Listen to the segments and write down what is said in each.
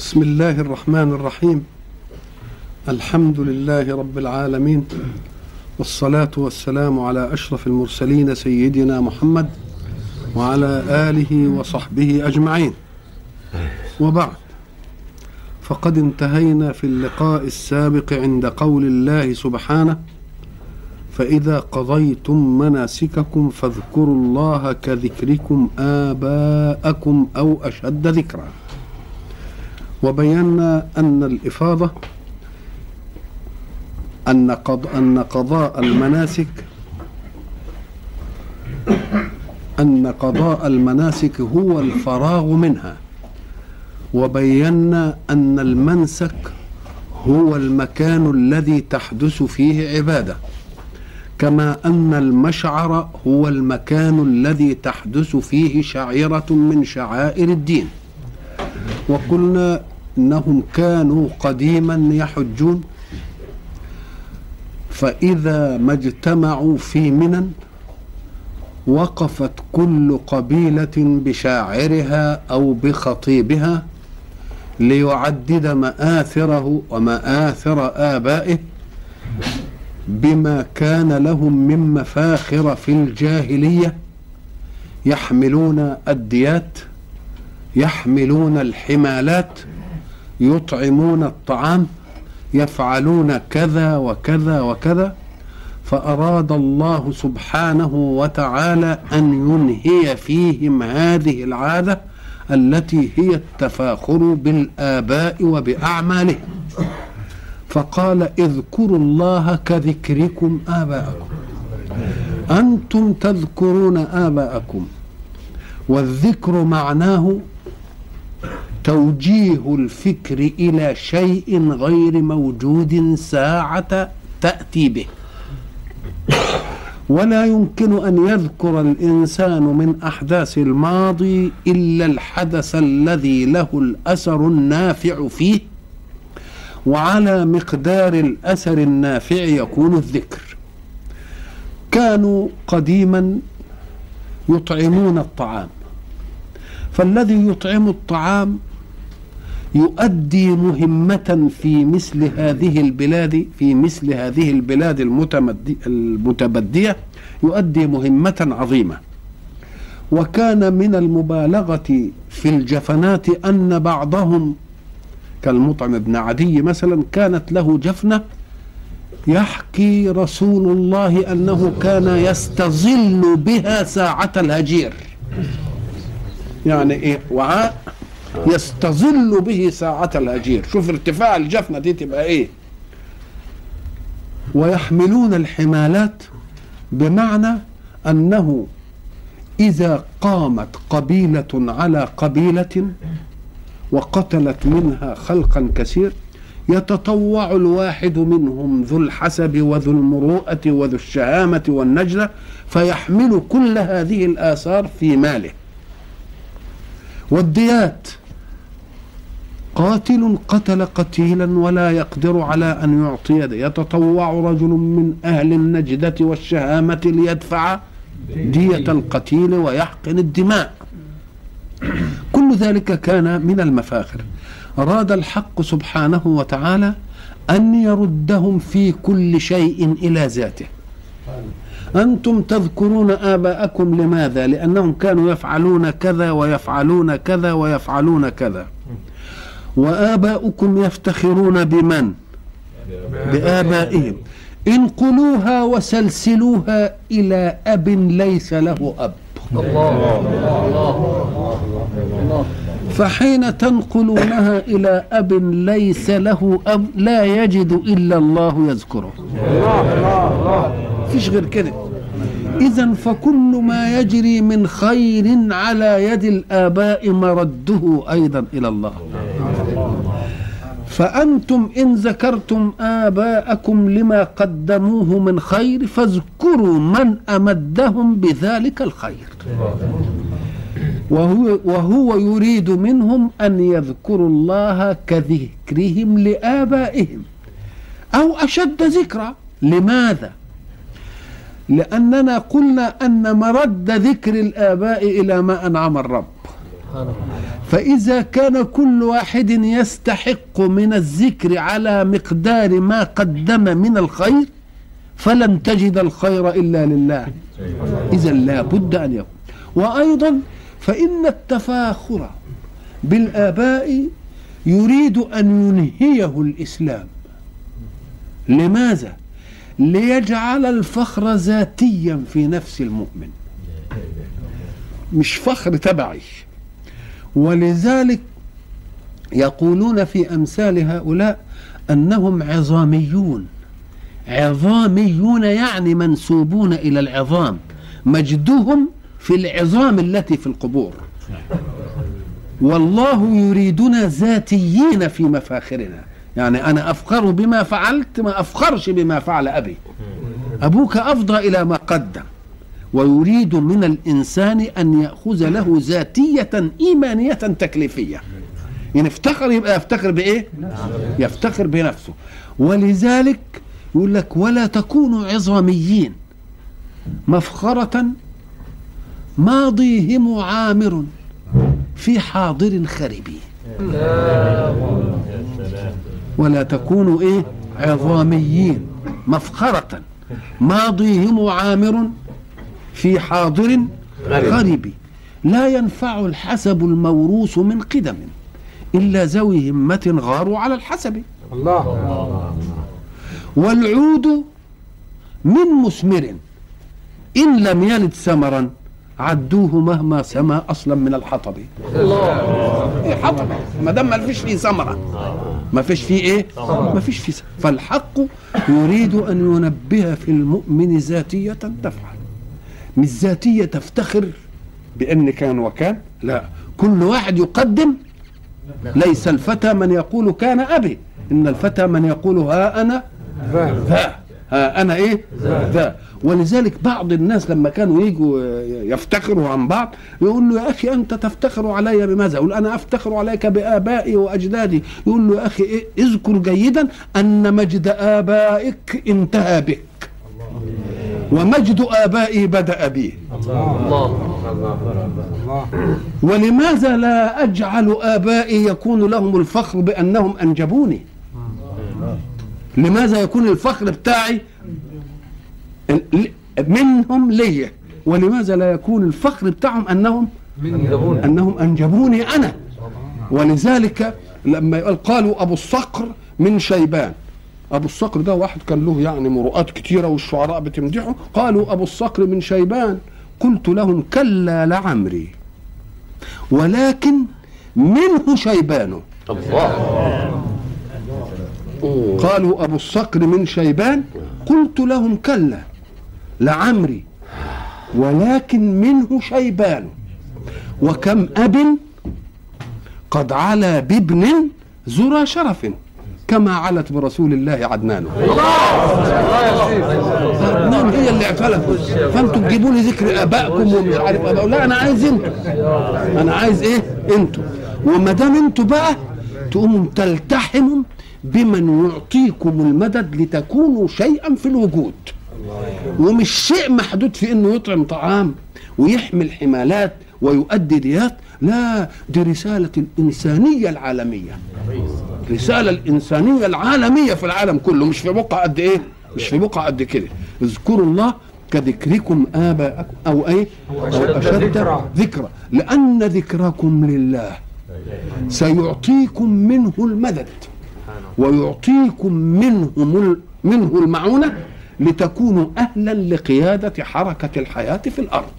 بسم الله الرحمن الرحيم. الحمد لله رب العالمين. والصلاة والسلام على أشرف المرسلين سيدنا محمد وعلى آله وصحبه أجمعين. وبعد. فقد انتهينا في اللقاء السابق عند قول الله سبحانه فإذا قضيتم مناسككم فاذكروا الله كذكركم آباءكم أو أشد ذكرًا. وبينا أن الإفاضة أن قض أن قضاء المناسك أن قضاء المناسك هو الفراغ منها. وبينا أن المنسك هو المكان الذي تحدث فيه عبادة. كما أن المشعر هو المكان الذي تحدث فيه شعيرة من شعائر الدين. وقلنا إنهم كانوا قديما يحجون. فإذا ما في منى وقفت كل قبيلة بشاعرها أو بخطيبها ليعدد مآثره ومآثر آبائه بما كان لهم من مفاخر في الجاهلية. يحملون الديات يحملون الحمالات يطعمون الطعام يفعلون كذا وكذا وكذا فأراد الله سبحانه وتعالى أن ينهي فيهم هذه العادة التي هي التفاخر بالآباء وبأعمالهم. فقال اذكروا الله كذكركم آباءكم. أنتم تذكرون آباءكم والذكر معناه توجيه الفكر إلى شيء غير موجود ساعة تأتي به. ولا يمكن أن يذكر الإنسان من أحداث الماضي إلا الحدث الذي له الأثر النافع فيه وعلى مقدار الأثر النافع يكون الذكر. كانوا قديما يطعمون الطعام. فالذي يطعم الطعام يؤدي مهمة في مثل هذه البلاد في مثل هذه البلاد المتبدية يؤدي مهمة عظيمة. وكان من المبالغة في الجفنات أن بعضهم كالمطعم بن عدي مثلا كانت له جفنة يحكي رسول الله أنه كان يستظل بها ساعة الهجير. يعني إيه؟ وعاء. يستظل به ساعة الهجير شوف ارتفاع الجفنة دي تبقى إيه؟ ويحملون الحمالات بمعنى أنه إذا قامت قبيلة على قبيلة وقتلت منها خلقا كثير يتطوع الواحد منهم ذو الحسب وذو المروءة وذو الشهامة والنجلة فيحمل كل هذه الآثار في ماله. والديات قاتل قتل قتيلا ولا يقدر على أن يعطي يتطوع رجل من أهل النجدة والشهامة ليدفع دية القتيل ويحقن الدماء. كل ذلك كان من المفاخر. أراد الحق سبحانه وتعالى أن يردهم في كل شيء إلى ذاته. أنتم تذكرون آباءكم لماذا؟ لأنهم كانوا يفعلون كذا ويفعلون كذا ويفعلون كذا. وآباؤكم يفتخرون بمن؟ بآبائهم. انقلوها وسلسلوها إلى أب ليس له أب. الله فحين تنقلونها إلى أب ليس له أب لا يجد إلا الله يذكره. فيش غير كده. إذا فكل ما يجري من خير على يد الآباء مرده أيضا إلى الله. فأنتم إن ذكرتم آباءكم لما قدموه من خير فاذكروا من أمدهم بذلك الخير. وهو, وهو يريد منهم أن يذكروا الله كذكرهم لآبائهم. أو أشد ذكرى. لماذا؟ لأننا قلنا أن مرد ذكر الآباء إلى ما أنعم الرب. فإذا كان كل واحد يستحق من الذكر على مقدار ما قدم من الخير فلن تجد الخير إلا لله. إذا لا بد أن يكون. وأيضا فإن التفاخر بالآباء يريد أن ينهيه الإسلام. لماذا؟ ليجعل الفخر ذاتيا في نفس المؤمن. مش فخر تبعي. ولذلك يقولون في أمثال هؤلاء أنهم عظاميون. عظاميون يعني منسوبون إلى العظام مجدهم في العظام التي في القبور. والله يريدنا ذاتيين في مفاخرنا. يعني أنا أفخر بما فعلت ما أفخرش بما فعل أبي. أبوك أفضى إلى ما قدم. ويريد من الإنسان أن يأخذ له ذاتية إيمانية تكليفية. يعني افتخر يبقى يفتخر بإيه؟ يفتخر بنفسه. ولذلك يقول لك ولا تكونوا عظاميين. مفخرة ماضيهم عامر في حاضر خربي ولا تكونوا إيه؟ عظاميين. مفخرة. ماضيهم عامر في حاضر غريب. لا ينفع الحسب الموروث من قدم إلا ذوي همة غاروا على الحسب. الله. والعود من مثمر إن لم يلد ثمرا عدوه مهما سما أصلا من الحطب. الله. إيه حطب. ما دام ما فيش فيه ثمرة. ما فيش فيه إيه؟ ما فيش فيه فالحق يريد أن ينبه في المؤمن ذاتية تفعل مش ذاتية تفتخر بأن كان وكان؟ لا. كل واحد يقدم ليس الفتى من يقول كان أبي. إن الفتى من يقول ها أنا ذا. ها أنا إيه؟ ذا. ولذلك بعض الناس لما كانوا يجوا يفتخروا عن بعض يقول له يا أخي أنت تفتخر علي بماذا؟ يقول أنا أفتخر عليك بآبائي وأجدادي. يقول له يا أخي إيه؟ اذكر جيدا أن مجد آبائك انتهى بك. ومجد آبائي بدأ بي الله الله ولماذا لا أجعل آبائي يكون لهم الفخر بأنهم أنجبوني؟ لماذا يكون الفخر بتاعي منهم لي؟ ولماذا لا يكون الفخر بتاعهم أنهم أنهم أنجبوني أنا؟ ولذلك لما قالوا أبو الصقر من شيبان أبو الصقر ده واحد كان له يعني مروءات كتيرة والشعراء بتمدحه. قالوا أبو الصقر من شيبان. قلت لهم كلا لعمري ولكن منه شيبان الله. قالوا أبو الصقر من شيبان. قلت لهم كلا لعمري ولكن منه شيبان. وكم أب قد علا بابن زرى شرف. كما علت برسول الله عدنان. عدنان هي اللي اعتلت فانتوا تجيبوا لي ذكر آبائكم ومش عارف اباء لا أنا عايز أنتوا. أنا عايز إيه؟ أنتوا. وما دام أنتوا بقى تقوموا تلتحموا بمن يعطيكم المدد لتكونوا شيئا في الوجود. ومش شيء محدود في إنه يطعم طعام ويحمل حمالات ويؤدي ديات. لا دي رسالة الإنسانية العالمية. رسالة الإنسانية العالمية في العالم كله مش في بقعة قد إيه؟ مش في بقعة قد كده. اذكروا الله كذكركم آباءكم أو إيه؟ أو أشد ذكرى. ذكرى. لأن ذكركم لله. سيعطيكم منه المدد ويعطيكم منه منه المعونة لتكونوا أهلا لقيادة حركة الحياة في الأرض.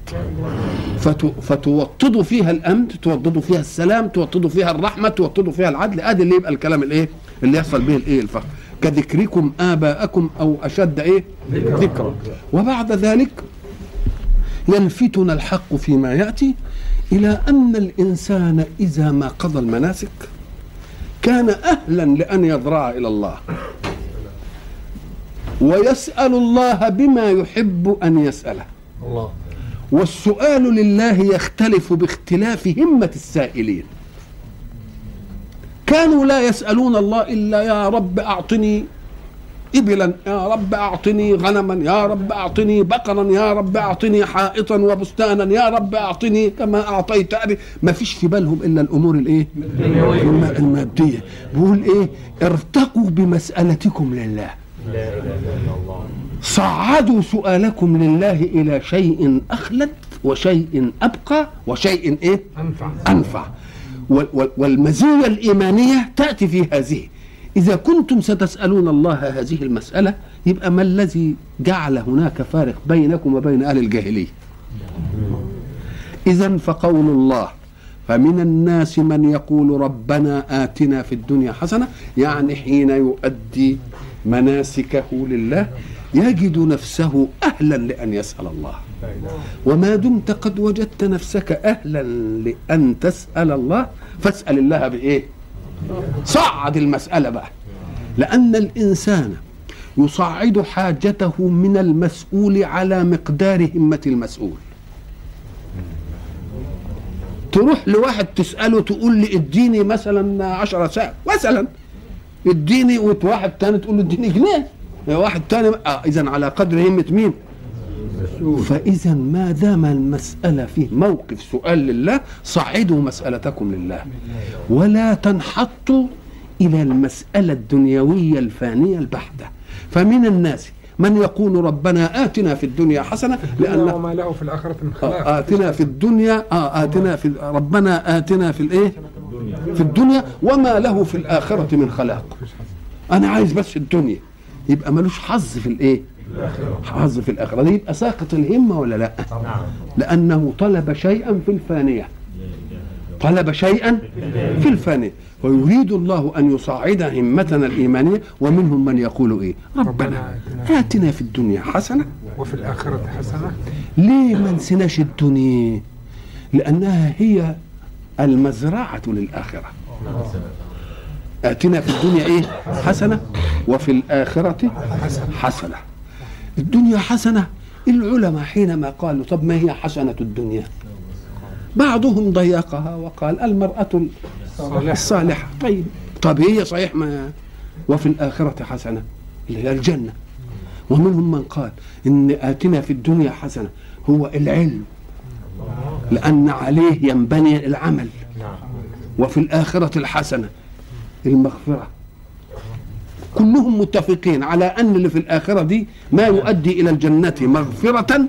فتوطدوا فيها الأمن توطدوا فيها السلام توطدوا فيها الرحمة توطدوا فيها العدل. أدي اللي يبقى الكلام الإيه؟ اللي يحصل به الإيه؟ الفخر. كذكركم آباءكم أو أشد إيه؟ ذكرا وبعد ذلك يلفتنا الحق فيما يأتي إلى أن الإنسان إذا ما قضى المناسك كان أهلا لأن يضرع إلى الله. ويسأل الله بما يحب أن يسأله. الله. والسؤال لله يختلف باختلاف همة السائلين. كانوا لا يسألون الله إلا يا رب أعطني إبلا يا رب أعطني غنما يا رب أعطني بقرا يا رب أعطني حائطا وبستانا يا رب أعطني كما أعطيت أبي. ما فيش في بالهم إلا الأمور الإيه؟ الم- المادية. بيقول إيه؟ ارتقوا بمسألتكم لله. صعدوا سؤالكم لله إلى شيء أخلد وشيء أبقى وشيء إيه؟ أنفع. أنفع. وال- وال- والمزية الإيمانية تأتي في هذه. إذا كنتم ستسألون الله هذه المسألة يبقى ما الذي جعل هناك فارق بينكم وبين أهل الجاهلية؟ إذا فقول الله فمن الناس من يقول ربنا آتنا في الدنيا حسنة يعني حين يؤدي مناسكه لله يجد نفسه أهلا لأن يسأل الله. وما دمت قد وجدت نفسك أهلا لأن تسأل الله. فاسأل الله بإيه؟ صعد المسألة بقى. لأن الإنسان يصعد حاجته من المسؤول على مقدار همة المسؤول. تروح لواحد تسأله تقول لي اديني مثلا عشرة ساعة مثلا. اديني وواحد تاني تقول له اديني جنيه. واحد تاني آه اذا على قدر همة مين؟ فإذا ما دام المسألة فيه موقف سؤال لله صعدوا مسألتكم لله. ولا تنحطوا إلى المسألة الدنيوية الفانية البحتة. فمن الناس من يقول ربنا آتنا في الدنيا حسنة لأن لأن وما له في الآخرة من خلاق آه، آتنا في الدنيا آه آتنا في ربنا آتنا في الإيه في الدنيا وما له في الآخرة من خلاق. أنا عايز بس الدنيا. يبقى ملوش حظ في الإيه؟ حظ في الآخرة. دي يبقى ساقط الهمة ولا لا؟ لأنه طلب شيئا في الفانية. طلب شيئا في الفانية. ويريد الله أن يصعد همتنا الإيمانية ومنهم من يقول إيه؟ ربنا آتنا في الدنيا حسنة وفي الآخرة حسنة. ليه ما نسيناش الدنيا؟ لأنها هي المزرعة للآخرة. آتنا في الدنيا إيه؟ حسنة وفي الآخرة حسنة. الدنيا حسنة. العلماء حينما قالوا طب ما هي حسنة الدنيا؟ بعضهم ضيقها وقال المرأة صالح الصالحة. طيب. طب هي صحيح ما وفي الآخرة حسنة؟ اللي هي الجنة. ومنهم من قال إن آتنا في الدنيا حسنة. هو العلم. لأن عليه ينبني العمل. وفي الآخرة الحسنة المغفرة. كلهم متفقين على أن اللي في الآخرة دي ما يؤدي إلى الجنة مغفرة؟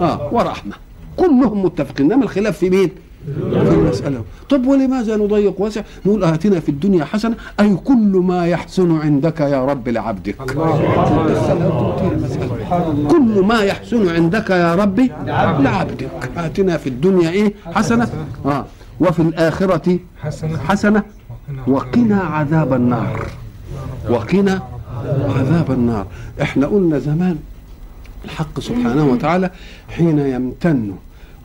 آه ورحمة. كلهم متفقين. إنما الخلاف في مين؟ المسألة طب ولماذا نضيق واسع؟ نقول آتنا في الدنيا حسنة أي كل ما يحسن عندك يا رب لعبدك. كل ما يحسن عندك يا ربي لعبدك. آتنا في الدنيا إيه؟ حسنة. آه. وفي الآخرة حسنة. وقنا عذاب النار. وقنا عذاب النار. إحنا قلنا زمان الحق سبحانه وتعالى حين يمتن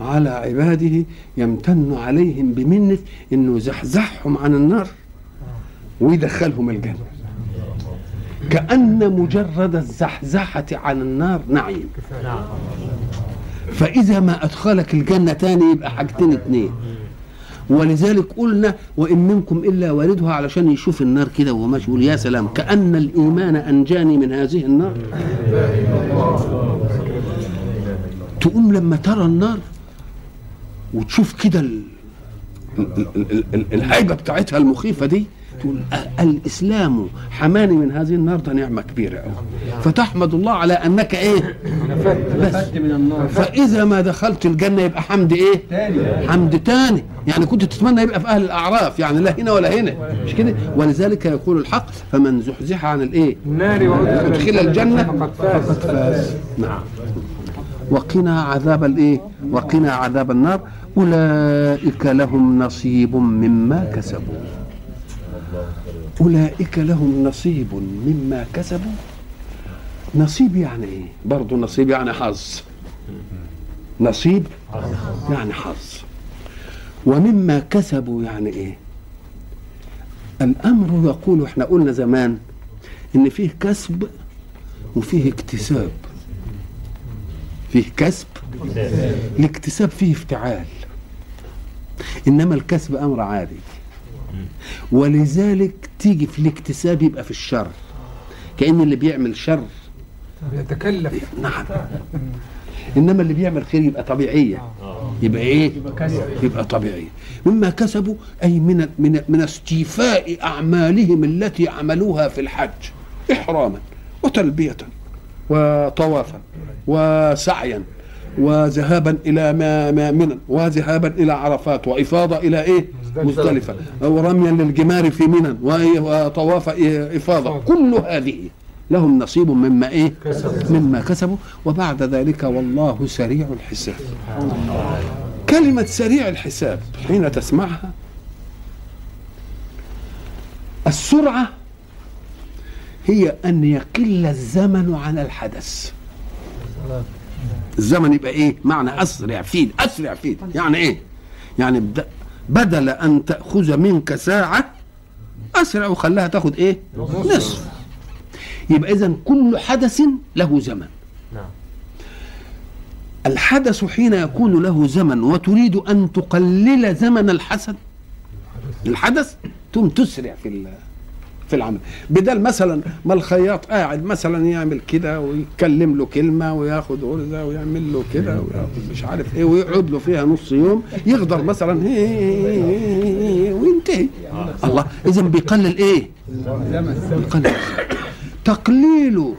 على عباده يمتن عليهم بمنة إنه يزحزحهم عن النار ويدخلهم الجنة. كأن مجرد الزحزحة عن النار نعيم. فإذا ما أدخلك الجنة تاني يبقى حاجتين اتنين. ولذلك قلنا وإن منكم إلا واردها علشان يشوف النار كده وهو ماشي يقول يا سلام كأن الإيمان أنجاني من هذه النار. تقوم لما ترى النار وتشوف كده ال- ال- ال- ال- ال- الهيبة بتاعتها المخيفة دي تقول الإسلام حماني من هذه النار ده نعمة كبيرة أوي. فتحمد الله على أنك إيه؟ بس. فإذا ما دخلت الجنة يبقى حمد إيه؟ حمد تاني. يعني كنت تتمنى يبقى في أهل الأعراف يعني لا هنا ولا هنا. مش كده؟ ولذلك يقول الحق فمن زحزح عن الإيه؟ النار أدخل الجنة فقد فاز. نعم. وقنا عذاب الايه؟ وقنا عذاب النار. أولئك لهم نصيب مما كسبوا. أولئك لهم نصيب مما كسبوا. نصيب يعني إيه؟ برضه نصيب يعني حظ. نصيب يعني حظ. ومما كسبوا يعني إيه؟ الأمر يقول إحنا قلنا زمان إن فيه كسب وفيه اكتساب. فيه كسب الاكتساب فيه افتعال. إنما الكسب أمر عادي. ولذلك تيجي في الاكتساب يبقى في الشر. كأن اللي بيعمل شر يتكلف. نعم. إنما اللي بيعمل خير يبقى طبيعية. يبقى إيه؟ يبقى طبيعية. مما كسبوا أي من من من استيفاء أعمالهم التي عملوها في الحج إحراما وتلبية. وطوافا وسعيا وذهابا إلى ما ما منى وذهابا إلى عرفات وإفاضة إلى إيه؟ مزدلفة. ورميا للجمار في منى؟ وطواف؟ إفاضة. كل هذه لهم نصيب مما إيه؟ مما كسبوا. وبعد ذلك والله سريع الحساب. كلمة سريع الحساب حين تسمعها. السرعة هي أن يقل الزمن عن الحدث. الزمن يبقى إيه؟ معنى أسرع فيه أسرع فيه يعني إيه؟ يعني بد- بدل أن تأخذ منك ساعة أسرع وخلاها تأخذ إيه؟ نصف. يبقى اذا كل حدث له زمن. الحدث حين يكون له زمن وتريد أن تقلل زمن الحسن الحدث ثم تسرع في ال- في العمل. بدل مثلا ما الخياط قاعد مثلا يعمل كده ويتكلم له كلمة وياخد غرزه ويعمل له كده وياخد مش عارف إيه ويقعد له فيها نص يوم يقدر مثلا. وينتهي. الله. اذا بيقلل إيه؟ بيقلل. تقليل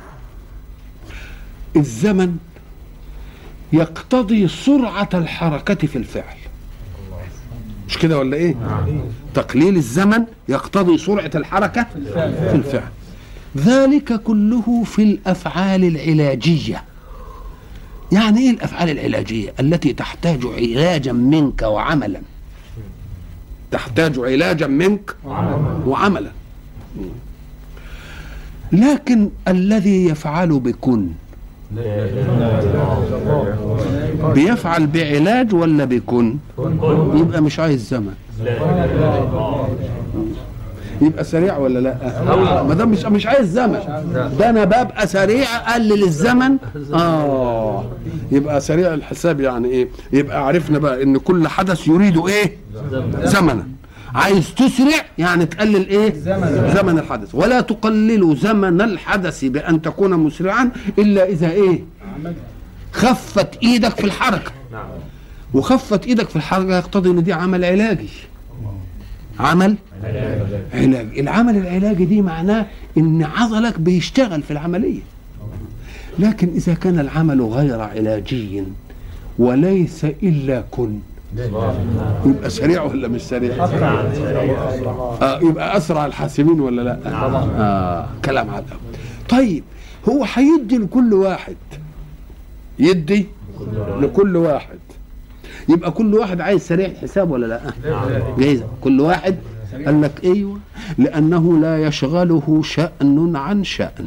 الزمن يقتضي سرعة الحركة في الفعل. مش كده ولا إيه؟ تقليل الزمن يقتضي سرعة الحركة في الفعل. ذلك كله في الأفعال العلاجية. يعني إيه الأفعال العلاجية؟ التي تحتاج علاجا منك وعملا. تحتاج علاجا منك وعملا. لكن الذي يفعل بكن بيفعل بعلاج ولا بكن يبقى مش عايز زمن. يبقى سريع ولا لا؟ ما دام مش مش عايز زمن. ده أنا ببقى سريع اقلل الزمن؟ آه. يبقى سريع الحساب يعني إيه؟ يبقى عرفنا بقى إن كل حدث يريد إيه؟ زمنا عايز تسرع يعني تقلل إيه؟ زمن, زمن الحدث. ولا تقلل زمن الحدث بأن تكون مسرعا إلا إذا إيه؟ خفت إيدك في الحركة. وخفت إيدك في الحركة يقتضي إن دي عمل علاجي. عمل علاج العمل العلاجي دي معناه إن عضلك بيشتغل في العملية. لكن إذا كان العمل غير علاجي وليس إلا كن يبقى سريع ولا مش سريع؟ آه يبقى أسرع الحاسبين ولا لا؟ آه كلام على. طيب هو هيدي لكل واحد. يدي لكل واحد. يبقى كل واحد عايز سريع الحساب ولا لا؟ جايز. كل واحد قال لك أيوه لأنه لا يشغله شأن عن شأن.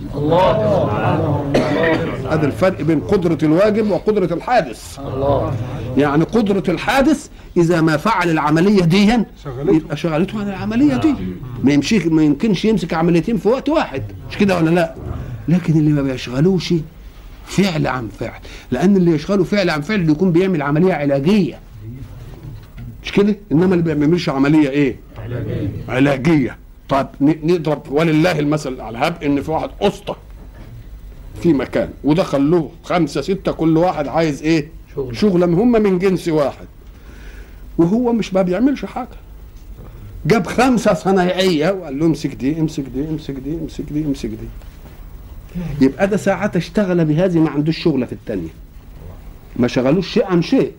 هذا الفرق بين قدرة الواجب وقدرة الحادث. يعني قدرة الحادث إذا ما فعل العملية دي شغلته. يبقى شغلته عن العملية دي. ما يمشي ما يمكنش يمسك عمليتين في وقت واحد. مش كده ولا لا؟ لكن اللي ما بيشغلوش فعل عن فعل. لأن اللي يشغله فعل عن فعل يكون بيعمل عملية علاجية. مش كده؟ إنما اللي ما بيعملش عملية إيه؟ علاجية. طب ن- نضرب ولله المثل على الهب إن في واحد اسطى في مكان ودخل له خمسة ستة كل واحد عايز إيه؟ شغل. شغله هم من جنس واحد. وهو مش ما بيعملش حاجة. جاب خمسة صنايعية وقال له امسك دي امسك دي امسك دي امسك دي امسك دي. يبقى ده ساعات اشتغل بهذه ما عندوش شغلة في الثانية ما شغلوش شيء عن شيء.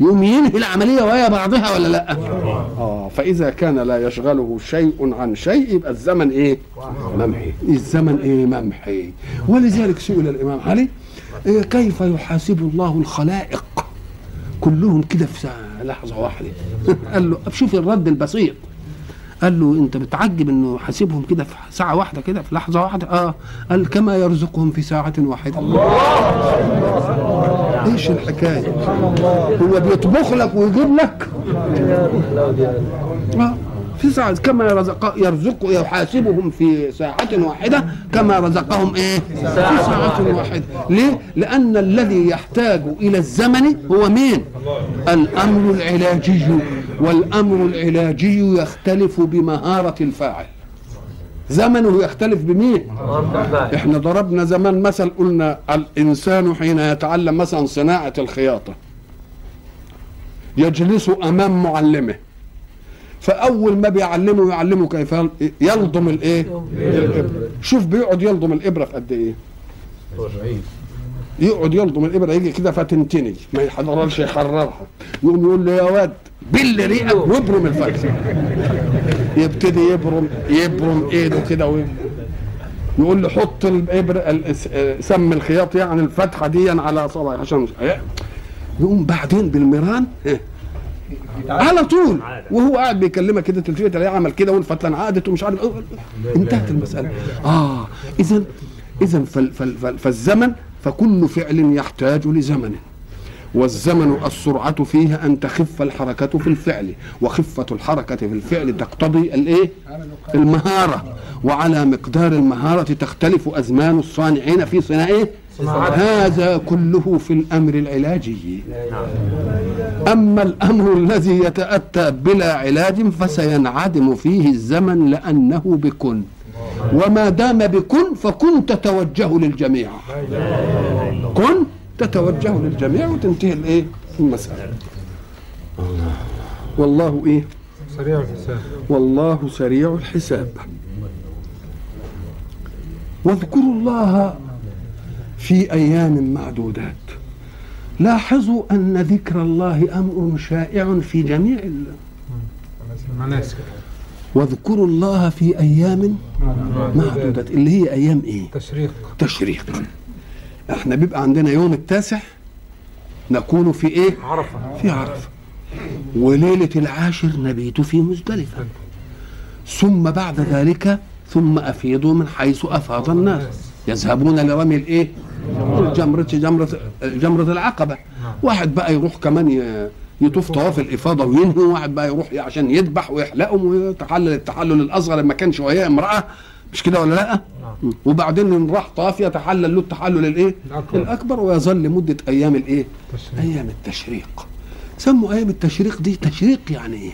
يقوم ينهي العملية وهي بعضها ولا لأ؟ آه فإذا كان لا يشغله شيء عن شيء يبقى الزمن إيه؟ ممحي. الزمن إيه ممحي؟ ولذلك سئل الإمام علي كيف يحاسب الله الخلائق؟ كلهم كده في لحظة واحدة. قال له شوف الرد البسيط. قال له انت بتعجب انه حاسبهم كده في ساعة واحدة كده في لحظة واحدة؟ آه. قال كما يرزقهم في ساعة واحدة. إيش الحكاية؟ هو بيطبخ لك ويجيب لك؟ آه. في ساعة كما يرزق يرزق يحاسبهم في ساعة واحدة كما رزقهم إيه؟ في ساعة واحدة، ليه؟ لأن الذي يحتاج إلى الزمن هو مين؟ الأمر العلاجي والأمر العلاجي يختلف بمهارة الفاعل. زمنه يختلف بمين إحنا ضربنا زمان مثل قلنا الإنسان حين يتعلم مثلا صناعة الخياطة يجلس أمام معلمه فأول ما بيعلمه يعلمه كيف يلضم الإيه؟ الابره شوف بيقعد يلضم الإبرة في قد إيه؟ يقعد يلضم الإبرة يجي كده فتنتني ما يحضرش يحررها. يقوم يقول له يا واد بل ريقك وابرم الفرخه يبتدي يبرم يبرم إيده كده يقول له حط الإبرة ال- سم الخياط يعني الفتحة دي على صبعي عشان مش يقوم بعدين بالميران إيه؟ على طول. وهو قاعد بيكلمك كده تلتفت تلاقيه عمل كده والفتله عقدت ومش عارف انتهت المسألة. آه اذا اذا فال فال فال فالزمن فكل فعل يحتاج لزمن. والزمن السرعة فيه أن تخف الحركة في الفعل. وخفة الحركة في الفعل تقتضي الإيه؟ المهارة. وعلى مقدار المهارة تختلف أزمان الصانعين في صناعه هذا كله في الأمر العلاجي. أما الأمر الذي يتأتى بلا علاج فسينعدم فيه الزمن لأنه بكن. وما دام بكن فكن تتوجه للجميع. كن تتوجه للجميع وتنتهي الإيه؟ المسألة. والله إيه؟ سريع الحساب. والله سريع الحساب. واذكروا الله في أيام معدودات. لاحظوا أن ذكر الله أمر شائع في جميع ال... المناسك واذكروا الله في أيام معدودات. اللي هي أيام إيه؟ تشريق. تشريق. إحنا بيبقى عندنا يوم التاسع نكون في إيه؟ عرفة. في عرفة. وليلة العاشر نبيت في مزدلفة. ثم بعد ذلك ثم أفيضوا من حيث أفاض الناس. يذهبون لرمي الإيه؟ الجمرة جمرة جمرة العقبة. واحد بقى يروح كمان يطوف طواف الإفاضة وينهي واحد بقى يروح عشان يذبح ويحلقهم ويتحلل التحلل الأصغر ما كانش وهي امرأة. مش كده ولا لأ؟ وبعدين إن راح طواف يتحلل له التحلل الإيه؟ الأكبر. ويظل مدة أيام الإيه؟ أيام التشريق. سموا أيام التشريق دي تشريق يعني إيه؟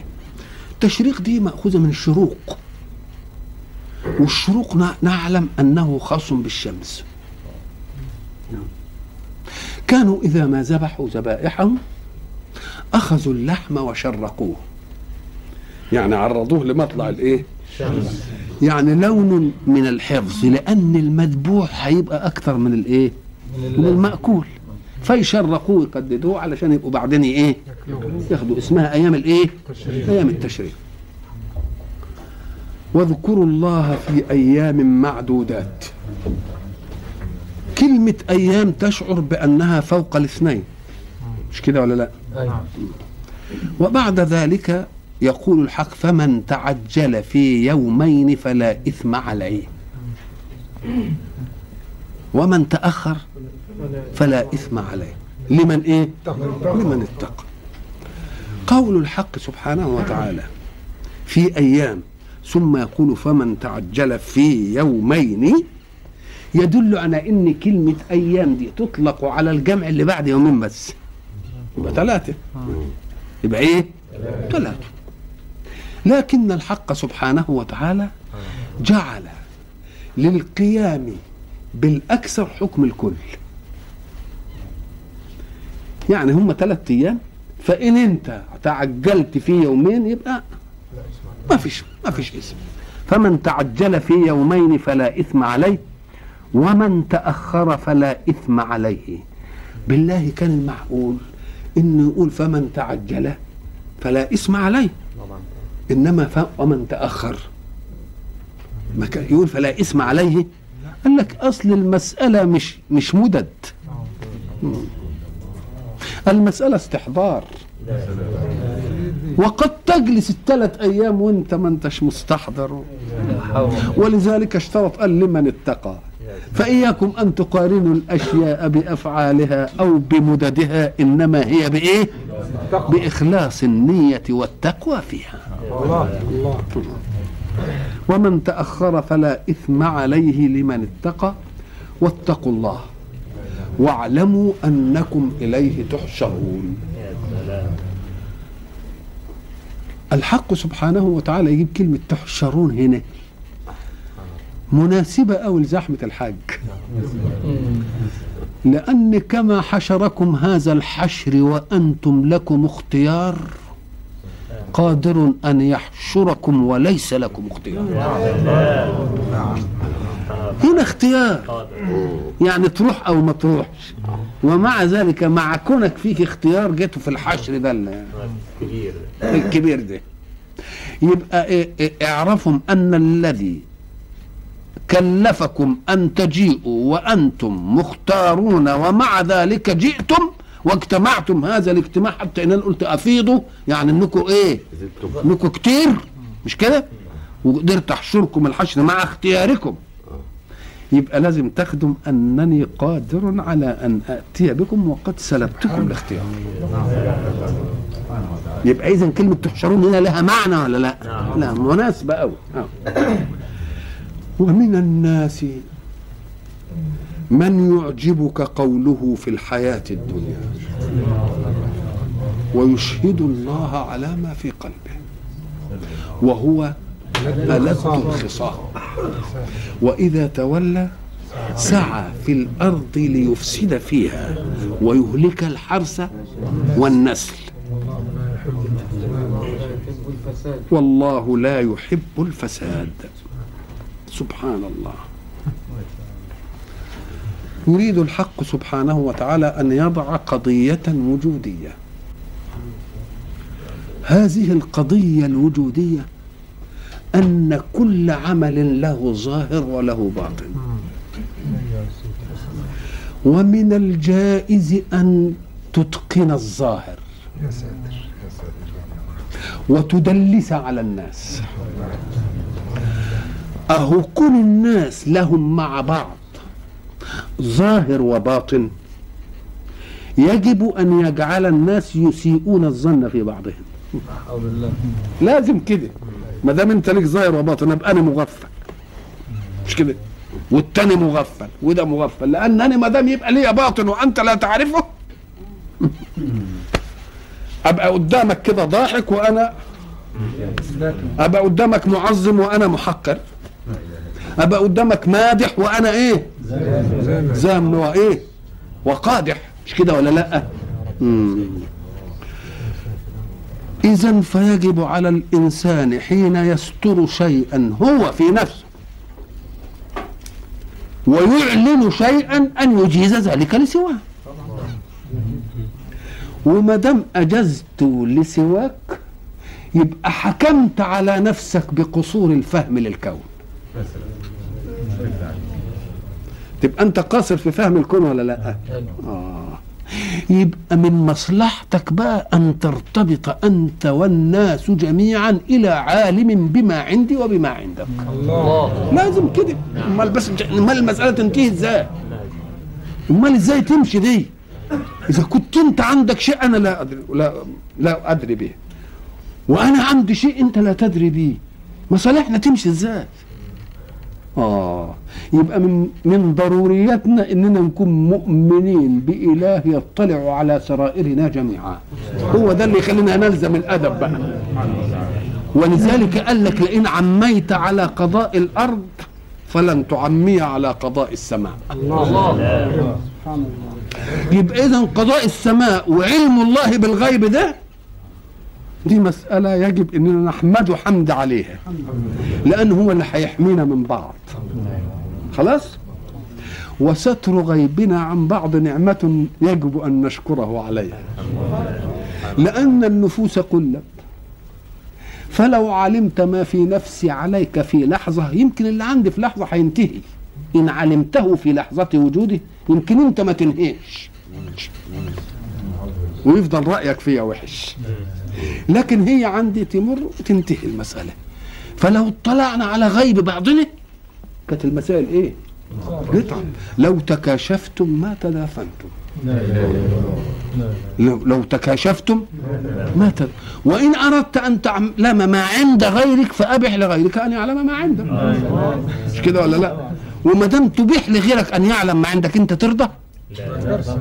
التشريق دي مأخوذة من الشروق. والشروق نع- نعلم أنه خاص بالشمس. كانوا إذا ما ذبحوا ذبائحهم أخذوا اللحم وشرقوه. يعني عرضوه لمطلع الإيه؟ يعني لون من الحفظ لأن المذبوح هيبقى أكثر من الإيه؟ من المأكول. فيشرقوه يقددوه علشان يبقوا بعدين إيه؟ ياخدوا اسمها أيام الإيه؟ تشريق أيام التشريق. واذكروا الله في أيام معدودات. كلمة أيام تشعر بأنها فوق الاثنين. مش كده ولا لا؟ نعم وبعد ذلك يقول الحق فمن تعجل في يومين فلا إثم عليه. ومن تأخر فلا إثم عليه. لمن إيه؟ لمن اتقى. قول الحق سبحانه وتعالى في أيام ثم يقول فمن تعجل في يومين يدل على إن كلمة أيام دي تطلق على الجمع اللي بعد يومين بس. يبقى ثلاثة. يبقى إيه؟ ثلاثة. لكن الحق سبحانه وتعالى جعل للقيام بالأكثر حكم الكل. يعني هم ثلاثة أيام فإن أنت تعجلت في يومين يبقى ما فيش ما فيش اسم. فمن تعجل في يومين فلا إثم عليه ومن تأخر فلا إثم عليه. بالله كان المعقول انه يقول فمن تعجل فلا إثم عليه. إنما ف... ومن تأخر. ما كان يقول فلا إثم عليه؟ قال لك أصل المسألة مش مش مدد. المسألة استحضار. وقد تجلس الثلاث أيام وانت ما انتش مستحضر. ولذلك اشترط قال لمن اتقى. فإياكم أن تقارنوا الأشياء بأفعالها أو بمددها إنما هي بإيه؟ بإخلاص النية والتقوى فيها. ومن تأخر فلا إثم عليه لمن اتقى. واتقوا الله واعلموا أنكم إليه تحشرون. الحق سبحانه وتعالى يجيب كلمة تحشرون هنا. مناسبة أو لزحمة الحج لأن كما حشركم هذا الحشر وأنتم لكم اختيار قادر أن يحشركم وليس لكم اختيار. هنا اختيار. يعني تروح أو ما تروحش. ومع ذلك مع كونك فيك اختيار جيته في الحشر ده ال- كبير. الكبير ده. يبقى إيه- إيه اعرفوا أن الذي كلفكم أن تجيئوا وأنتم مختارون ومع ذلك جئتم واجتمعتم. هذا الاجتماع حتى إن أنا قلت أفيضوا يعني إنكم إيه؟ إنكم كتير. مش كده؟ وقدرت أحشركم الحشر مع اختياركم. يبقى لازم تخدم أنني قادر على أن أتي بكم وقد سلبتكم. الاختيار. يبقى اذا كلمة تحشرون هنا لها معنى ولا لا؟ لا مناسبة قوي ومن الناس من يعجبك قوله في الحياة الدنيا ويشهد الله على ما في قلبه وهو ألد الخصام وإذا تولى سعى في الأرض ليفسد فيها ويهلك الحرث والنسل. والله لا يحب الفساد. سبحان الله يريد الحق سبحانه وتعالى أن يضع قضية وجودية. هذه القضية الوجودية أن كل عمل له ظاهر وله باطن. ومن الجائز أن تتقن الظاهر. وتدلس على الناس. أهو كل الناس لهم مع بعض ظاهر وباطن. يجب أن يجعل الناس يسيئون الظن في بعضهم. لازم كده. ما دام انت ليك ظاهر وباطن ابقى أنا مغفل. مش كده؟ والتاني مغفل وده مغفل. لأن أنا ما دام يبقى ليا باطن وأنت لا تعرفه أبقى قدامك كده ضاحك وأنا أبقى قدامك معظم وأنا محقر. أبقى قدامك مادح وأنا إيه؟ زام. وايه وقادح. مش كده ولا لأ؟ مم. إذا فيجب على الإنسان حين يستر شيئا هو في نفسه ويعلن شيئا أن يجيز ذلك لسواه. وما دام أجزت لسواك يبقى حكمت على نفسك بقصور الفهم للكون. تبقى أنت قاصر في فهم الكون ولا لأ؟ آه. يبقى من مصلحتك بقى أن ترتبط أنت والناس جميعا إلى عالم بما عندي وبما عندك. الله. لازم كده. أمال بس أمال المسألة تنتهي إزاي؟ أمال إزاي تمشي دي؟ إذا كنت أنت عندك شيء أنا لا أدري لا لا أدري به. وأنا عندي شيء أنت لا تدري به. مصالحنا تمشي إزاي؟ آه. يبقى من من ضرورياتنا إننا نكون مؤمنين بإله يطلع على سرائرنا جميعا. هو ده اللي يخلينا نلزم الأدب بقى. ولذلك قال لك لئن عميت على قضاء الأرض فلن تعمي على قضاء السماء. يبقى اذا قضاء السماء وعلم الله بالغيب ده دي مسألة يجب إننا نحمده حمد عليها. لأن هو اللي هيحمينا من بعض. خلاص؟ وستر غيبنا عن بعض نعمة يجب أن نشكره عليها. لأن النفوس قلت فلو علمت ما في نفسي عليك في لحظة يمكن اللي عندي في لحظة هينتهي إن علمته في لحظة وجوده يمكن أنت ما تنهيش. ويفضل رأيك فيها وحش. لكن هي عندي تمر وتنتهي المسألة. فلو اطلعنا على غيب بعضنا كانت المسائل إيه؟ نتعب. لو تكاشفتم ما تدافنتم. لو, لو تكاشفتم ما تد... وإن أردت أن تعلم ما عند غيرك فأبح لغيرك أن يعلم ما عندك. مش كده ولا لا؟ وما دام تبيح لغيرك أن يعلم ما عندك أنت ترضى؟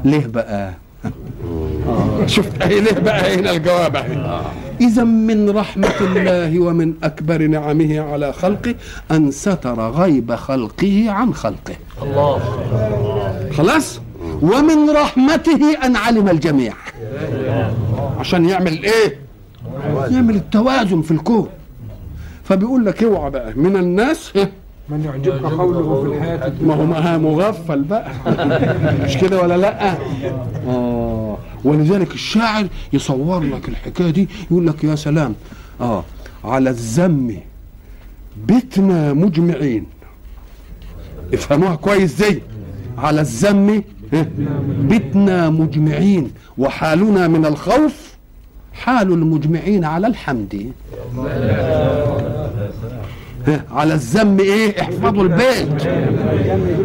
ليه بقى؟ شفت اهي بقى هنا الجواب؟ اهي إذا من رحمة الله ومن أكبر نعمه على خلقه أن ستر غيب خلقه عن خلقه. الله خلاص؟ ومن رحمته أن علم الجميع. عشان يعمل إيه؟ يعمل التوازن في الكون. فبيقول لك اوعى بقى من الناس من يعجبك قوله في الحياة ما الدنيا هو ما مغفل بقى. مش كده ولا لأ؟ آه. ولذلك الشاعر يصور لك الحكاية دي يقول لك يا سلام آه على الذم بتنا مجمعين. افهموها كويس زي على الذم ها، بتنا مجمعين وحالنا من الخوف حال المجمعين على الحمد. على الذم إيه؟ احفظوا البيت.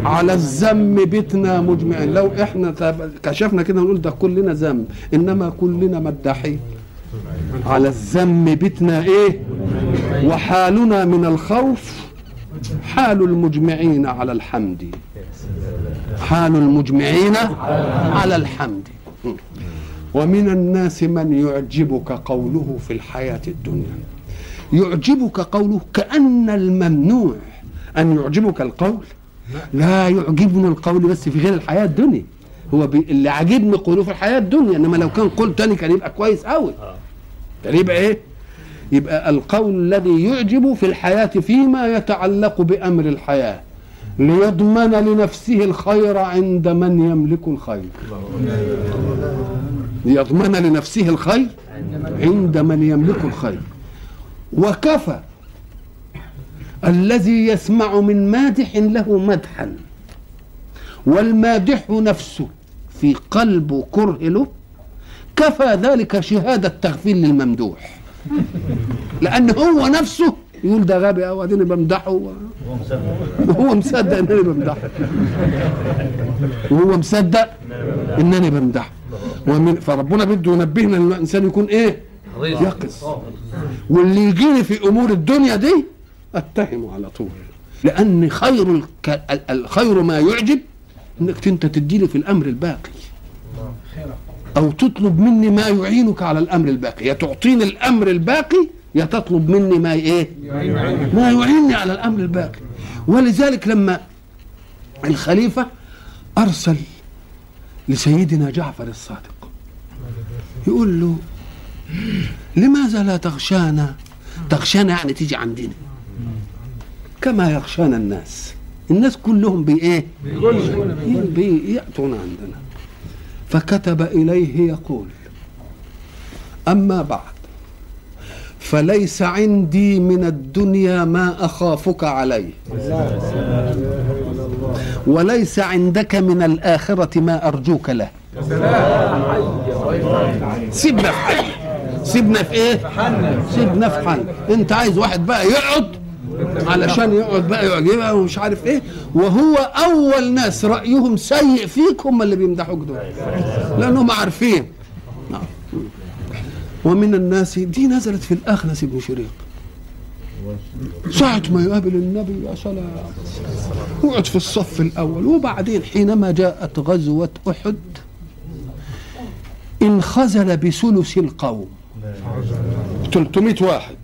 على الذم بيتنا مجمعين. لو إحنا كشفنا كده نقول ده كلنا ذم. إنما كلنا مداحين على الذم بيتنا إيه؟ وحالنا من الخوف حال المجمعين على الحمد. حال المجمعين على الحمد. ومن الناس من يعجبك قوله في الحياة الدنيا. يعجبك قوله كأن الممنوع. أن يعجبك القول؟ لا يعجبني القول بس في غير الحياة الدنيا. هو بي... اللي عاجبني قوله في الحياة الدنيا إنما لو كان قول تاني كان يبقى كويس قوي كان يبقى إيه؟ يبقى القول الذي يعجب في الحياة فيما يتعلق بأمر الحياة. ليضمن لنفسه الخير عند من يملك الخير. ليضمن لنفسه الخير عند من يملك الخير. وكفى. الذي يسمع من مادح له مدحا والمادح نفسه في قلبه كره له كفى ذلك شهادة تغفيل للممدوح. لأن هو نفسه يقول ده غبي أو أديني بمدحه. وهو مصدق إنني بمدحه. وهو مصدق إنني بمدحه. ومن فربنا بده ينبهنا إن الإنسان يكون إيه؟ يقظ. واللي يجيني في أمور الدنيا دي اتهمه على طول. لأن خير الك... الخير ما يعجب إنك أنت تديني في الأمر الباقي. أو تطلب مني ما يعينك على الأمر الباقي. يا تعطيني الأمر الباقي يا تطلب مني ما إيه؟ ما يعينني على الأمر الباقي. ولذلك لما الخليفة أرسل لسيدنا جعفر الصادق يقول له لماذا لا تغشانا تغشانا يعني تيجي عندنا. كما يغشانا الناس. الناس كلهم بايه بيأتون عندنا. فكتب إليه يقول أما بعد فليس عندي من الدنيا ما أخافك عليه. وليس عندك من الآخرة ما أرجوك له. سيبنا في سيبنا في إيه؟ سيبنا في حل أنت عايز واحد بقى يقعد علشان يقعد بقى يعجبها ومش عارف إيه. وهو أول ناس رأيهم سيء فيك هم اللي بيمدحوك دول. لأنهم عارفين. نعم. ومن الناس دي نزلت في الأخنس بن شريق. ساعة ما يقابل النبي يا سلام. وقعد في الصف الأول. وبعدين حينما جاءت غزوة أحد انخزل بثلث القوم. 300 واحد.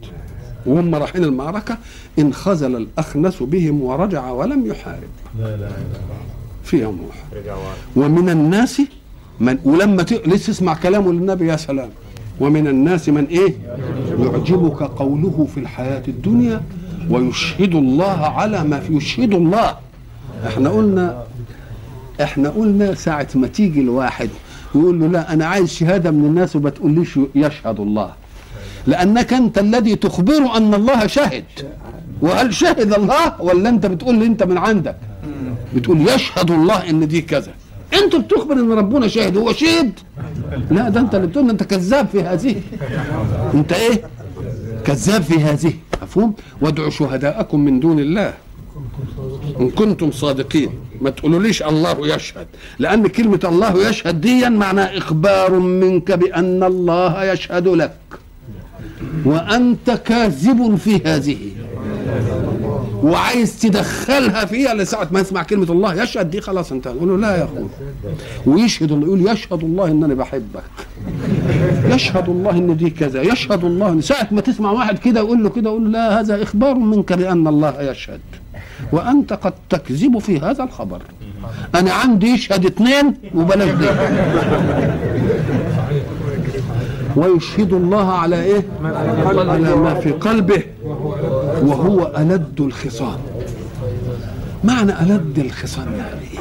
وهم رايحين المعركة انخزل الأخنس بهم ورجع ولم يحارب. في يوم واحد. ومن الناس من ولما ت... لسه اسمع كلامه للنبي يا سلام. ومن الناس من إيه؟ يعجبك قوله في الحياة الدنيا ويشهد الله على ما في يشهد الله. إحنا قلنا إحنا قلنا ساعة ما تيجي الواحد يقول له لا أنا عايز شهادة من الناس وما تقوليش يشهد الله. لأنك أنت الذي تخبر أن الله شهد. وهل شهد الله ولا أنت بتقول لي أنت من عندك؟ بتقول يشهد الله إن دي كذا. انت بتخبر إن ربنا شاهد هو شهد. لا ده أنت اللي بتقول أنت كذاب في هذه. أنت إيه؟ كذاب في هذه. مفهوم؟ وادعوا شهداءكم من دون الله. إن كنتم صادقين. ما تقولوليش الله يشهد. لأن كلمة الله يشهد دي معناها إخبار منك بأن الله يشهد لك. وأنت كاذب في هذه. وعايز تدخلها فيها لساعة ما يسمع كلمة الله يشهد دي خلاص انت نقول له لا يا أخوي. ويشهد الله يقول يشهد الله إن أنا بحبك. يشهد الله إن دي كذا يشهد الله ان ساعة ما تسمع واحد كده يقول له كده يقول له لا هذا إخبار منك بان الله يشهد. وأنت قد تكذب في هذا الخبر. أنا عندي يشهد اثنين وبلاش دي. ويشهد الله على إيه؟ على ما في قلبه. وهو ألد الخصام. معنى ألد الخصام يعني إيه؟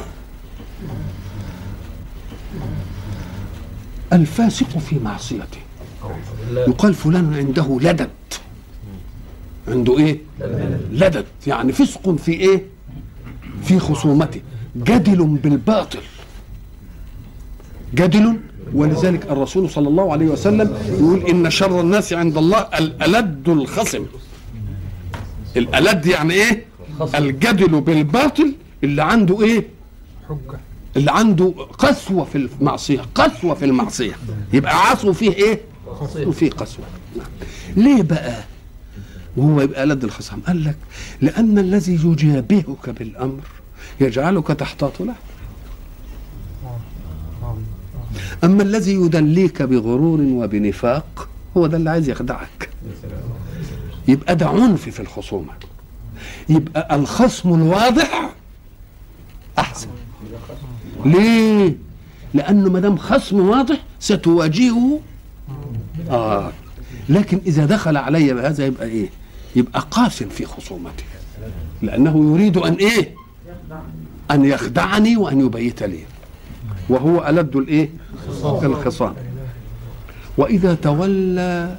الفاسق في معصيته. يقال فلان عنده لدد. عنده إيه؟ لدد. يعني فسق في إيه؟ في خصومته. جدل بالباطل. جدل ولذلك الرسول صلى الله عليه وسلم يقول إن شر الناس عند الله الالد الخصم. الألد يعني إيه؟ الجدل بالباطل اللي عنده إيه؟ حجة. اللي عنده قسوة في المعصية قسوة في المعصية. يبقى عصو فيه إيه؟ وفيه قسوة. نعم. ليه بقى؟ وهو يبقى لد الخصام. قال لك لأن الذي يجابهك بالأمر يجعلك تحتاط له أما الذي يدليك بغرور وبنفاق هو ده اللي عايز يخدعك. يبقى ده عنف في الخصومة يبقى الخصم الواضح أحسن ليه؟ لأنه ما دام خصم واضح ستواجهه آه لكن إذا دخل علي بهذا يبقى إيه؟ يبقى قاس في خصومته لأنه يريد أن إيه؟ أن يخدعني وأن يبيت لي وهو ألد الإيه؟ الخصام وإذا تولى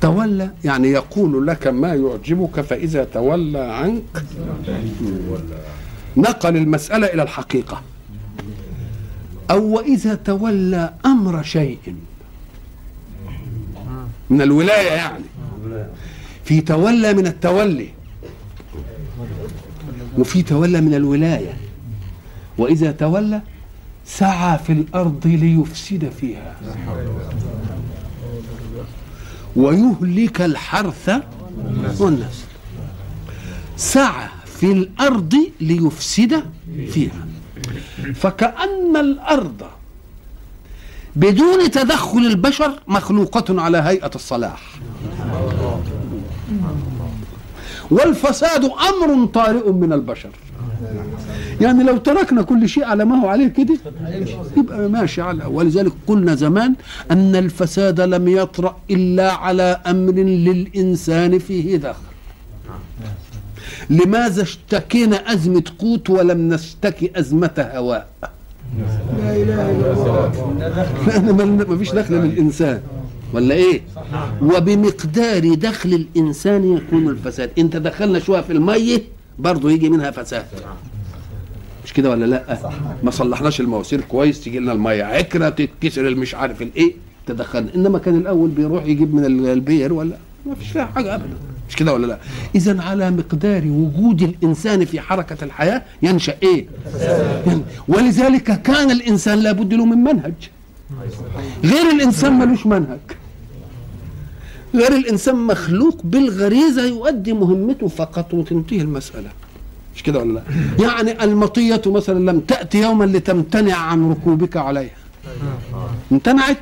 تولى يعني يقول لك ما يعجبك فإذا تولى عنك. نقل المسألة إلى الحقيقة. أو وإذا تولى أمر شيء. من الولاية يعني. في تولى من التولي. وفي تولى من الولاية. وإذا تولى سعى في الأرض ليفسد فيها. ويهلك الحرث والنسل. سعى في الأرض ليفسد فيها. فكأن الأرض بدون تدخل البشر مخلوقة على هيئة الصلاح. والفساد أمر طارئ من البشر. يعني لو تركنا كل شيء على ما هو عليه كده يبقى ماشي على. ولذلك قلنا زمان أن الفساد لم يطرأ إلا على أمر للإنسان فيه دخل. لماذا اشتكينا أزمة قوت ولم نشتكي أزمة هواء؟ لأن ما فيش دخل للإنسان. ولا إيه؟ وبمقدار دخل الإنسان يكون الفساد. انت دخلنا شوية في الميه برضه يجي منها فساد. مش كده ولا لأ؟ ما صلحناش المواسير كويس تيجي لنا الميه عكرة تتكسر المش عارف الإيه تدخلنا. إنما كان الأول بيروح يجيب من البير ولا؟ ما فيش فيها حاجة ابدا. مش كده ولا لأ؟ اذا على مقدار وجود الإنسان في حركة الحياة ينشأ إيه؟ ولذلك كان الإنسان لابد له من منهج. غير الإنسان ملوش منهج. غير الإنسان مخلوق بالغريزة يؤدي مهمته فقط وتنتهي المسألة. مش كده ولا لا؟ يعني المطية مثلا لم تأتي يوما لتمتنع عن ركوبك عليها. امتنعت؟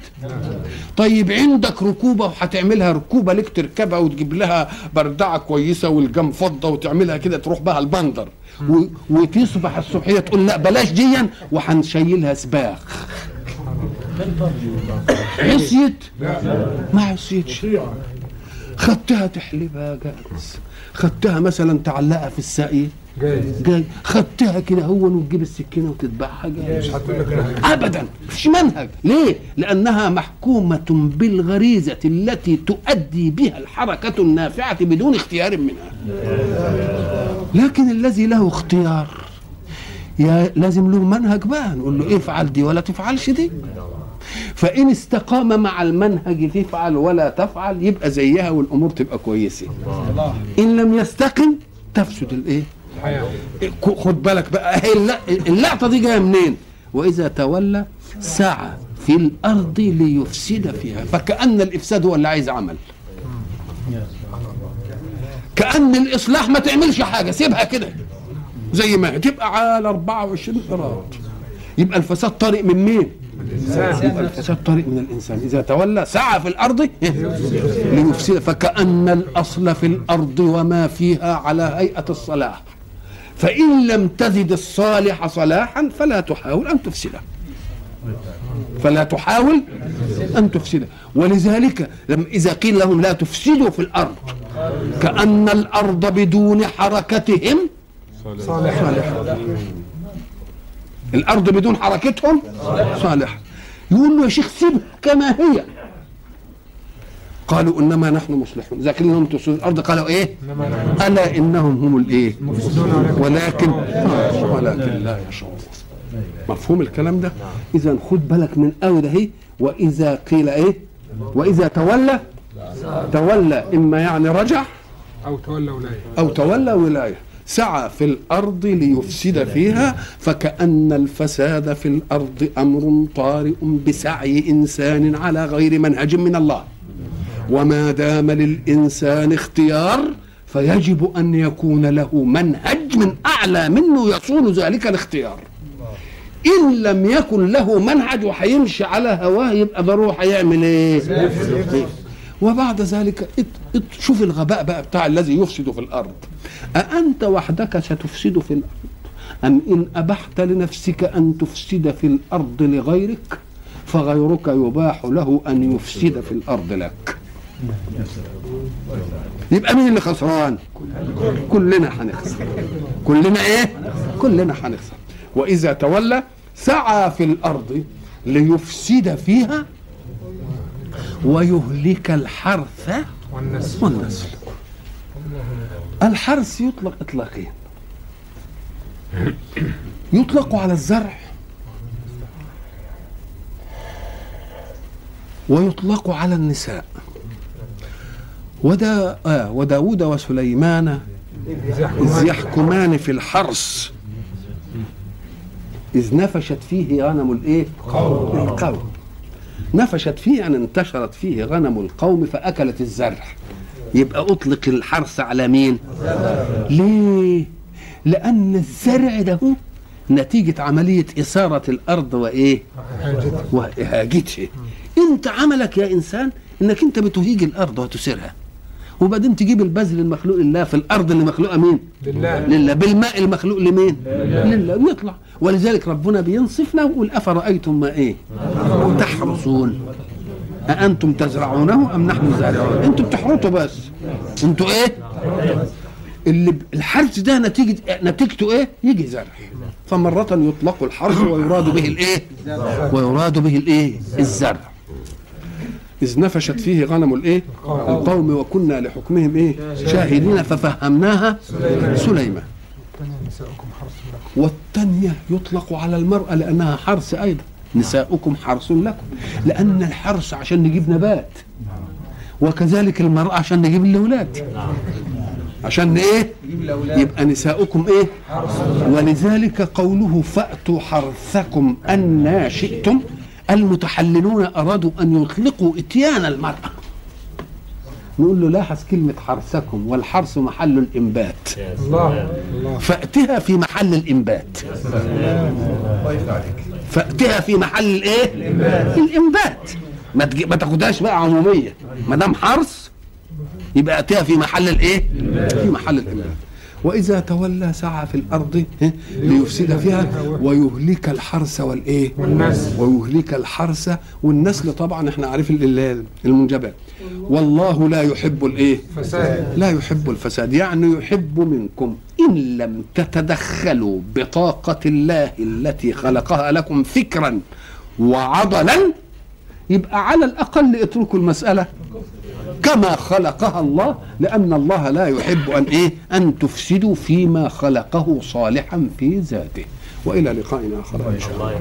طيب عندك ركوبة وهتعملها ركوبة لك تركبها وتجيب لها بردعة كويسة والجم فضة وتعملها كده تروح بها البندر. وتصبح الصبحية تقول لا بلاش ديا وهنشيلها سباخ. عصيت. ما عصيتش. خدتها تحلبها جاهز خدتها مثلا تعلقها في الساقية. جاي خدتها كده هو وتجيب السكينة لك لا ابدا. مش منهج. ليه؟ لأنها محكومة بالغريزة التي تؤدي بها الحركة النافعة بدون اختيار منها. لكن الذي له اختيار يا لازم له منهج بقى. نقول له افعل دي ولا تفعلش دي. فإن استقام مع المنهج تفعل ولا تفعل يبقى زيها والأمور تبقى كويسة. إن لم يستقم تفسد الإيه؟ خد بالك بقى الل- اللقطة دي جاية منين؟ وإذا تولى سعى في الأرض ليفسد فيها. فكأن الإفساد هو اللي عايز عمل. كأن الإصلاح ما تعملش حاجة سيبها كده. زي ما هي تبقى على 24 قراط يبقى الفساد طارئ من مين؟ الفساد طريق من الإنسان. إذا تولى سعى في الأرض ليفسد. فكأن الأصل في الأرض وما فيها على هيئة الصلاح. فإن لم تزد الصالح صلاحا فلا تحاول أن تفسده فلا تحاول أن تفسده ولذلك لما إذا قيل لهم لا تفسدوا في الأرض كأن الأرض بدون حركتهم صالحة الأرض بدون حركتهم؟ صالحة يقول له يا شيخ سيبها كما هي. قالوا إنما نحن مصلحون. قيل لهم تفسدوا الأرض قالوا إيه؟ ألا إنهم هم الإيه؟ ولكن ولكن لا يشعرون مفهوم الكلام ده؟ اذا خد بالك من قوي ده اهي وإذا قيل إيه؟ وإذا تولى تولى إما يعني رجع أو تولى ولاية. أو تولى ولاية. سعى في الأرض ليفسد فيها فكأن الفساد في الأرض أمر طارئ بسعي إنسان على غير منهج من الله. وما دام للإنسان اختيار فيجب أن يكون له منهج من أعلى منه يصون ذلك الاختيار. إن لم يكن له منهج وهيمشي على هواه يبقى ضروري هيعمل إيه وبعد ذلك شوف الغباء بقى بتاع الذي يفسد في الأرض. أأنت وحدك ستفسد في الأرض. أم إن أبحت لنفسك أن تفسد في الأرض لغيرك فغيرك يباح له أن يفسد في الأرض لك. يبقى مين اللي خسران؟ كلنا هنخسر. كلنا إيه؟ كلنا هنخسر. وإذا تولى سعى في الأرض ليفسد فيها ويهلك الحرث والنسل. والنسل. الحرث يطلق اطلاقين يطلق على الزرع. ويطلق على النساء. ودا آه وداود وسليمان إذ يحكمان في الحرث. إذ نفشت فيه غنم الإيه؟ القوم. نفشت فيه أن انتشرت فيه غنم القوم فأكلت الزرع يبقى أطلق الحرث على مين؟ ليه؟ لأن الزرع ده نتيجة عملية إثارة الأرض وإيه؟ وإهاجتها أنت عملك يا إنسان إنك أنت بتهيج الأرض وتسيرها وبعدين تجيب البذل المخلوق لله في الأرض اللي مخلوقة مين؟ لله لله بالماء المخلوق لمين؟ لله ويطلع ولذلك ربنا بينصفنا ويقول أفرأيتم ما إيه؟ تحرثون أأنتم تزرعونه أم نحن الزارعون؟ أنتم بتحرثوا بس أنتوا إيه؟ اللي الحرث ده نتيجة نتيجته إيه؟ يجي زرع فمرة يطلق الحرث ويراد به الإيه؟ ويراد به الإيه؟ الزرع إذ نفشت فيه غنم الإيه؟ القوم وكنا لحكمهم إيه؟ شاهدين ففهمناها سليمان. والتانية يطلق على المرأة لأنها حرث أيضا. نساؤكم حرث لكم. لأن الحرث عشان نجيب نبات. وكذلك المرأة عشان نجيب الأولاد. عشان إيه؟ يبقى نساؤكم إيه؟ ولذلك قوله فأتوا حرثكم أن شئتم. المتحللون أرادوا أن يطلقوا إتيان المرأة. نقول له لاحظ كلمة حرثكم والحرث محل الإنبات. الله. الله. فأتها في محل الإنبات. فأتها في محل الإيه؟ الإنبات. ما ما تاخدهاش بقى عمومية. ما دام حرث يبقى أتها في محل الإيه؟ في محل الإنبات. وإذا تولى سعى في الأرض إيه؟ ليفسد فيها ويهلك الحرث والإيه؟ والنسل. ويهلك الحرث والنسل طبعا إحنا عارفين ال- المنجبات والله لا يحب الإيه؟ لا يحب الفساد يعني يحب منكم إن لم تتدخلوا بطاقة الله التي خلقها لكم فكرا وعضلا يبقى على الأقل اتركوا المسألة كما خلقها الله لأن الله لا يحب أن إيه؟ أن تفسدوا فيما خلقه صالحا في ذاته. وإلى لقاء آخر إن شاء الله.